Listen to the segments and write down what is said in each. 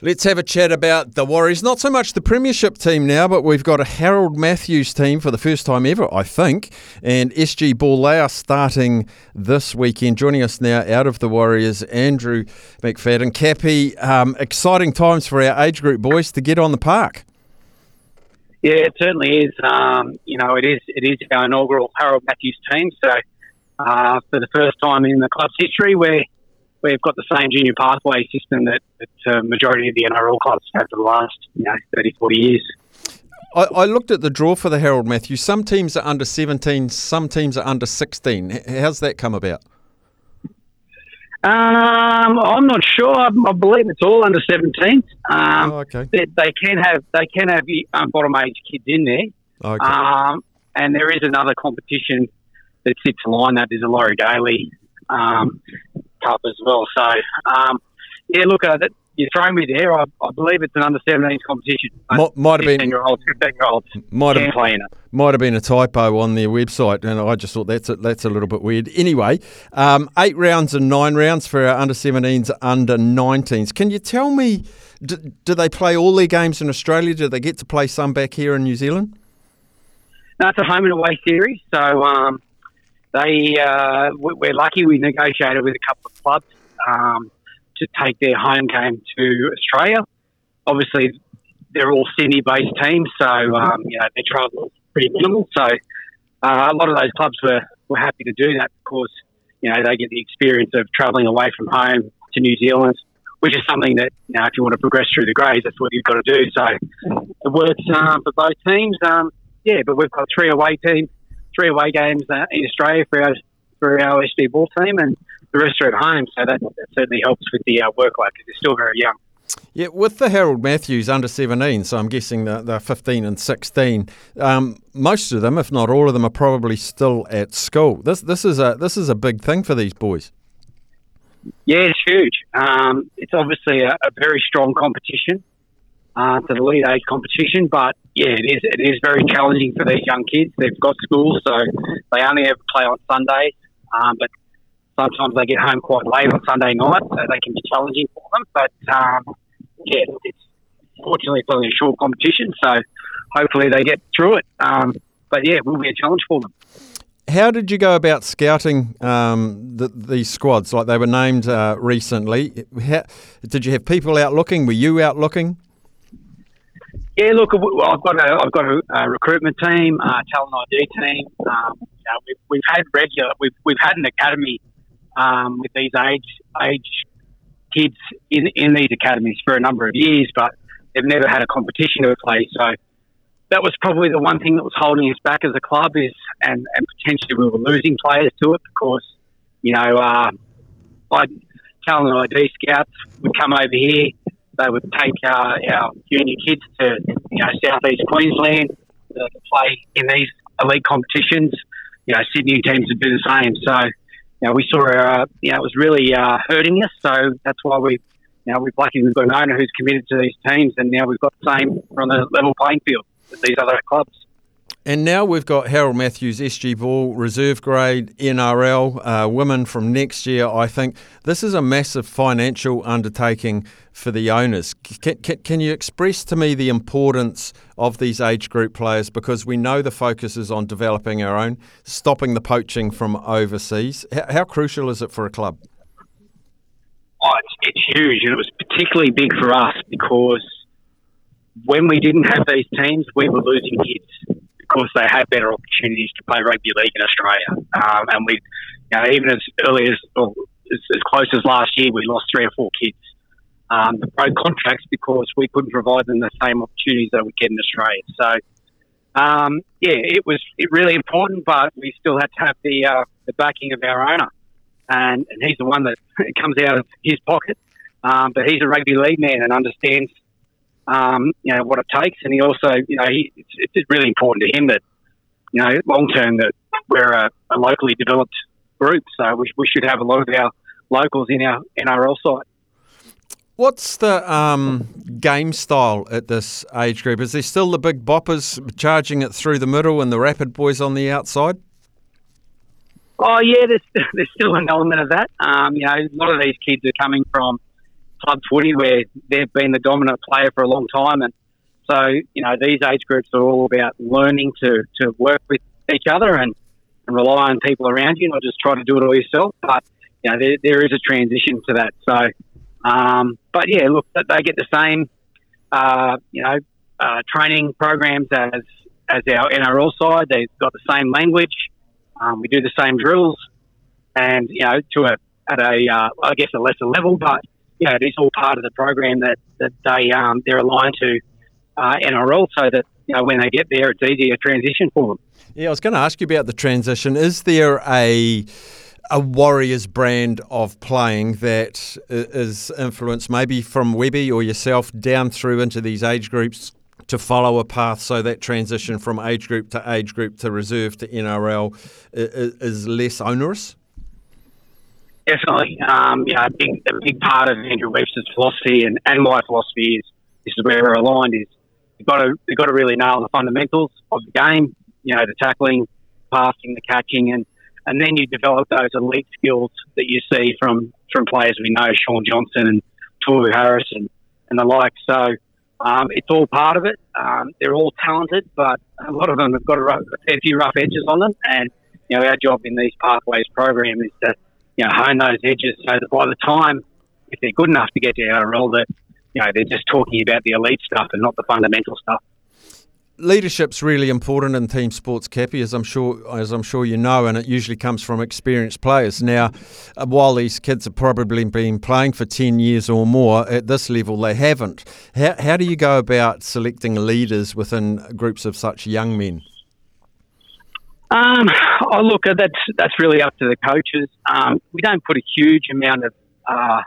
Let's have a chat about the Warriors. Not so much the Premiership team now, but we've got a Harold Matthews team for the first time ever, I think. And SG Ball, starting this weekend. Joining us now out of the Warriors, Andrew McFadden. Cappy, um, exciting times for our age group boys to get on the park. Yeah, it certainly is. Um, you know, it is it is our inaugural Harold Matthews team. So, uh, for the first time in the club's history, we're we've got the same junior pathway system that, the uh, majority of the NRL clubs have for the last you know 30, 40 years. I, I, looked at the draw for the Harold, Matthews. Some teams are under 17, some teams are under 16. How's that come about? Um, I'm not sure. I, I, believe it's all under 17. Um, oh, okay. They, they, can have they can have um, bottom age kids in there. Okay. Um, and there is another competition that sits along that. There's a Laurie Daley um, Cup as well. So, um, yeah, look, uh, that, you throw me there. I, I, believe it's an under 17s competition. Might, might have been year olds, 15 year olds. Might have, might have been a typo on their website, and I just thought that's a, that's a little bit weird. Anyway, um, eight rounds and nine rounds for our under 17s, under 19s. Can you tell me, do, do, they play all their games in Australia? Do they get to play some back here in New Zealand? No, it's a home and away series. So um, they uh, we're lucky we negotiated with a couple of clubs um, to take their home game to Australia. Obviously, they're all Sydney-based teams, so um, you know their travel is pretty minimal. So uh, a lot of those clubs were, were happy to do that because you know they get the experience of travelling away from home to New Zealand, which is something that you if you want to progress through the grades, that's what you've got to do. So it works um, for both teams. Um, yeah, but we've got three away teams three away games uh, in Australia for our for our SG ball team, and the rest are at home. So that, that certainly helps with the uh, workload because they're still very young. Yeah, with the Harold Matthews under 17, so I'm guessing they're, they're 15 and 16. Um, most of them, if not all of them, are probably still at school. This this is a this is a big thing for these boys. Yeah, it's huge. Um, it's obviously a, a, very strong competition uh, to the lead age competition. But yeah, it is it is very challenging for these young kids. They've got school, so they only ever play on Sundays. Um, but sometimes they get home quite late on Sunday night, so they can be challenging for them. But um, yeah, it's fortunately it's only a short competition, so hopefully they get through it. Um, but yeah, it will be a challenge for them. How did you go about scouting um, the, these squads? Like they were named uh, recently. How, did you have people out looking? Were you out looking? Yeah, look, I've got a I've got a, a recruitment team, a talent ID team. Um, you know, we've, we've had regular we've we've had an academy um, with these age age kids in in these academies for a number of years, but they've never had a competition to play. So that was probably the one thing that was holding us back as a club is, and, and potentially we were losing players to it because you know, uh, I talent ID scouts would come over here they would take our junior kids to you know southeast Queensland to play in these elite competitions. You know, Sydney teams would do the same. So, you know, we saw uh, you know it was really uh, hurting us. So that's why we. You know, we're lucky we've got an owner who's committed to these teams, and now we've got the same on the level playing field with these other clubs. And now we've got Harold Matthews, SG Ball, reserve grade, NRL, uh, women from next year. I think this is a massive financial undertaking for the owners. Can, can, can, you express to me the importance of these age group players? Because we know the focus is on developing our own, stopping the poaching from overseas. How, how crucial is it for a club? Oh, it's, it's huge, and it was particularly big for us because when we didn't have these teams, we were losing kids because they have better opportunities to play rugby league in Australia. Um, and we, you know, even as early as, or as, as close as last year, we lost three or four kids um, the pro contracts because we couldn't provide them the same opportunities that we get in Australia. So, um, yeah, it was really important, but we still had to have the uh, the backing of our owner, and, and he's the one that comes out of his pocket. Um, but he's a rugby league man and understands, um, you know, what it takes, and he also, you know, he, it's, it's really important to him that, you know, long term that we're a, a locally developed group, so we, we should have a lot of our locals in our NRL side. What's the um, game style at this age group? Is there still the big boppers charging it through the middle and the rapid boys on the outside? Oh yeah, there's there's still an element of that. Um, you know, a lot of these kids are coming from club footy where they've been the dominant player for a long time, and so you know these age groups are all about learning to, to work with each other and, and rely on people around you, not just try to do it all yourself. But you know, there, there is a transition to that. So um, but yeah, look, they get the same, uh, you know, uh, training programs as as our NRL side. They've got the same language. Um, we do the same drills, and you know, to a at a uh, I guess a lesser level, but you know, it is all part of the program that that they um, they're aligned to uh, NRL, so that you know when they get there, it's easier transition for them. Yeah, I was going to ask you about the transition. Is there a a Warriors brand of playing that is influenced maybe from Webby or yourself down through into these age groups to follow a path so that transition from age group to age group to reserve to NRL is less onerous? Definitely. Um, a big, a big part of Andrew Webster's philosophy and, and my philosophy is this is where we're aligned is you've got to you've got to really nail the fundamentals of the game. You know, the tackling, passing, the catching, and and then you develop those elite skills that you see from from players we know, Shaun Johnson and Tohu Harris and, and the like. So um, it's all part of it. Um, they're all talented, but a lot of them have got a, rough, a few rough edges on them. And you know, our job in these pathways program is to you know hone those edges so that by the time if they're good enough to get to NRL, that you know they're just talking about the elite stuff and not the fundamental stuff leadership's really important in team sports, Cappy, as I'm sure as I'm sure you know, and it usually comes from experienced players. Now, uh, while these kids have probably been playing for ten years or more at this level, they haven't. How, how do you go about selecting leaders within groups of such young men? Um, oh, look, uh, that's that's really up to the coaches. Um, we don't put a huge amount of uh,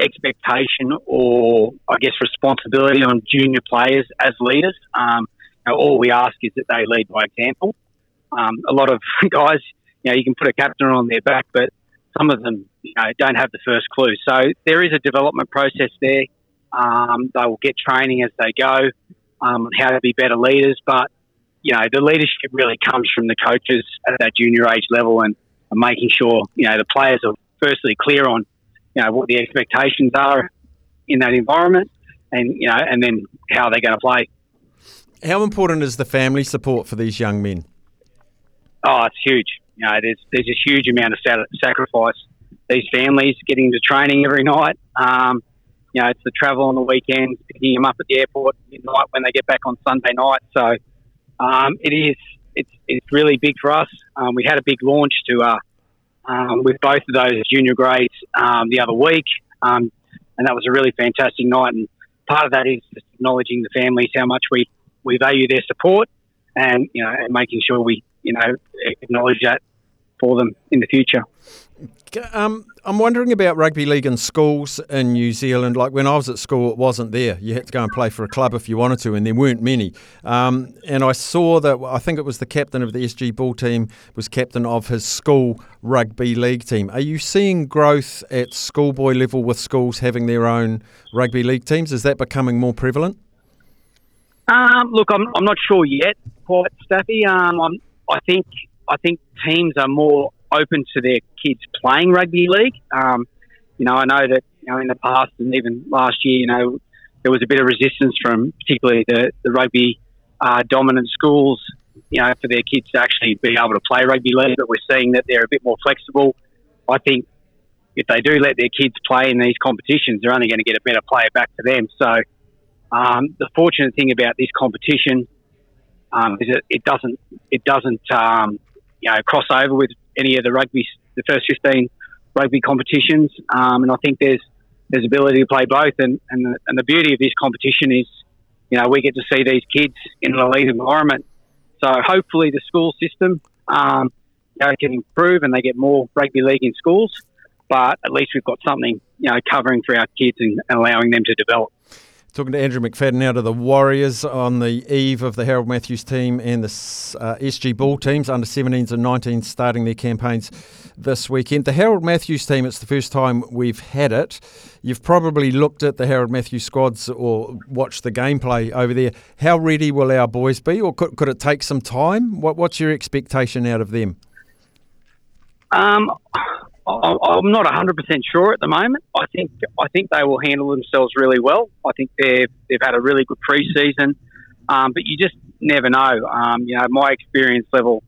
expectation or, I guess, responsibility on junior players as leaders. Um, know, all we ask is that they lead by example. Um, a lot of guys, you know, you can put a captain on their back, but some of them, you know, don't have the first clue. So there is a development process there. Um, they will get training as they go um, on how to be better leaders, but you know, the leadership really comes from the coaches at that junior age level and, and making sure you know the players are firstly clear on you know what the expectations are in that environment, and you know, and then how they're going to play. How important is the family support for these young men? Oh, it's huge. You know, there's there's a huge amount of sacrifice. These families getting to training every night. Um, you know, it's the travel on the weekends, picking them up at the airport midnight when they get back on Sunday night. So um, it is it's it's really big for us. Um, we had a big launch to uh, um, with both of those junior grades um, the other week, um, and that was a really fantastic night. And part of that is just acknowledging the families how much we we value their support and you know and making sure we you know acknowledge that for them in the future. Um, I'm wondering about rugby league in schools in New Zealand. Like when I was at school, it wasn't there. You had to go and play for a club if you wanted to, and there weren't many. Um, and I saw that I think it was the captain of the SG Ball team was captain of his school rugby league team. Are you seeing growth at schoolboy level with schools having their own rugby league teams? Is that becoming more prevalent? Um, look, I'm, I'm not sure yet, quite Staffy. Um, I think I think teams are more open to their kids playing rugby league. Um, you know, I know that you know in the past and even last year, you know, there was a bit of resistance from particularly the, the rugby uh, dominant schools, you know, for their kids to actually be able to play rugby league. But we're seeing that they're a bit more flexible. I think if they do let their kids play in these competitions, they're only going to get a better player back to them. So um, the fortunate thing about this competition um, that it doesn't it doesn't um, you know cross over with any of the rugby the first 15 rugby competitions, um, and I think there's there's ability to play both, and and the, and the beauty of this competition is, you know, we get to see these kids in an elite environment. So hopefully the school system um, you know, can improve and they get more rugby league in schools, but at least we've got something you know covering for our kids and, and allowing them to develop. Talking to Andrew McFadden out of the Warriors on the eve of the Harold Matthews team and the uh, SG Ball teams, under 17s and 19s, starting their campaigns this weekend. The Harold Matthews team, it's the first time we've had it. You've probably looked at the Harold Matthews squads or watched the gameplay over there. How ready will our boys be, or could, could it take some time? What, what's your expectation out of them? Um, I'm not 100 percent sure at the moment. I think I think they will handle themselves really well. I think they've they've had a really good preseason, um, but you just never know. Um, you know, my experience level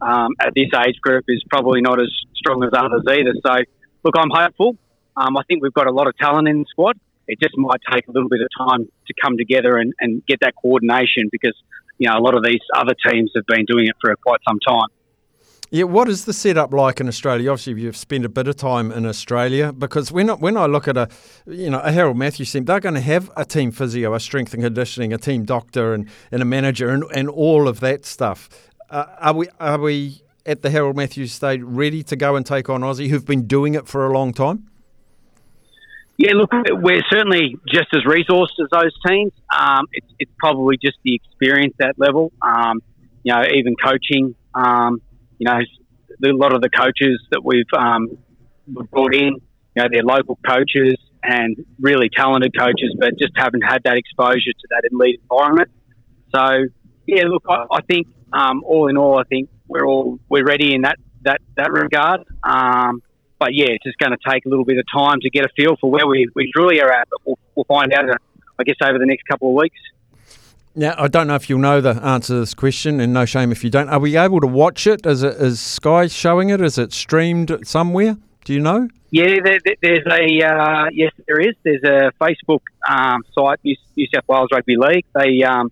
um, at this age group is probably not as strong as others either. So, look, I'm hopeful. Um, I think we've got a lot of talent in the squad. It just might take a little bit of time to come together and, and get that coordination because you know a lot of these other teams have been doing it for quite some time. Yeah, what is the setup like in Australia? Obviously, you've spent a bit of time in Australia because when I, when I look at a you know a Harold Matthews team, they're going to have a team physio, a strength and conditioning, a team doctor, and, and a manager, and, and all of that stuff. Uh, are we are we at the Harold Matthews stage ready to go and take on Aussie, who've been doing it for a long time? Yeah, look, we're certainly just as resourced as those teams. Um, it's, it's probably just the experience at level. Um, you know, even coaching. Um, you know, a lot of the coaches that we've um, brought in, you know, they're local coaches and really talented coaches, but just haven't had that exposure to that elite environment. So, yeah, look, I, I think um, all in all, I think we're all we're ready in that that that regard. Um, but yeah, it's just going to take a little bit of time to get a feel for where we, we truly are at. But we'll, we'll find out, I guess, over the next couple of weeks. Now, I don't know if you'll know the answer to this question, and no shame if you don't. Are we able to watch it? Is, it, is Sky showing it? Is it streamed somewhere? Do you know? Yeah, there, there's a uh, yes, there is. There's a Facebook um, site, New, New, South Wales Rugby League. They um,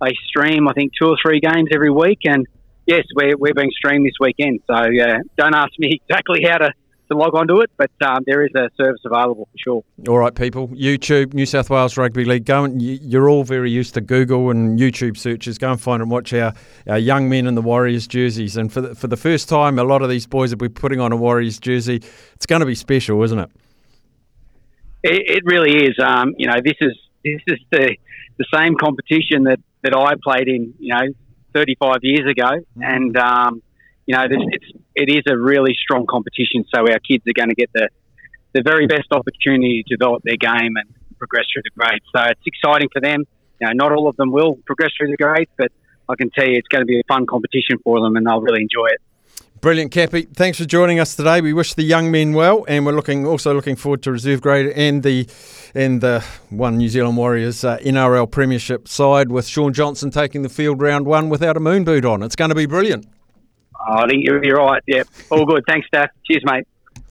they stream, I think, two or three games every week, and yes, we're we're being streamed this weekend. So uh, don't ask me exactly how to to log onto it, but um, there is a service available for sure. All right, people. YouTube, New South Wales Rugby League. Go and you're all very used to Google and YouTube searches. Go and find and watch our, our young men in the Warriors jerseys. And for the, for the first time, a lot of these boys will be putting on a Warriors jersey. It's going to be special, isn't it? It, it really is. Um, you know, this is this is the the same competition that, that I played in. You know, 35 years ago, mm-hmm. and um, you know, it's it is a really strong competition. So our kids are going to get the the very best opportunity to develop their game and progress through the grades. So it's exciting for them. Know, not all of them will progress through the grades, but I can tell you it's going to be a fun competition for them, and they'll really enjoy it. Brilliant, Cappy. Thanks for joining us today. We wish the young men well, and we're looking also looking forward to reserve grade and the and the one New Zealand Warriors uh, NRL Premiership side with Shaun Johnson taking the field round one without a moon boot on. It's going to be brilliant. Oh, I think you're, you're right. Yeah, all good. Thanks, Steph. Cheers, mate.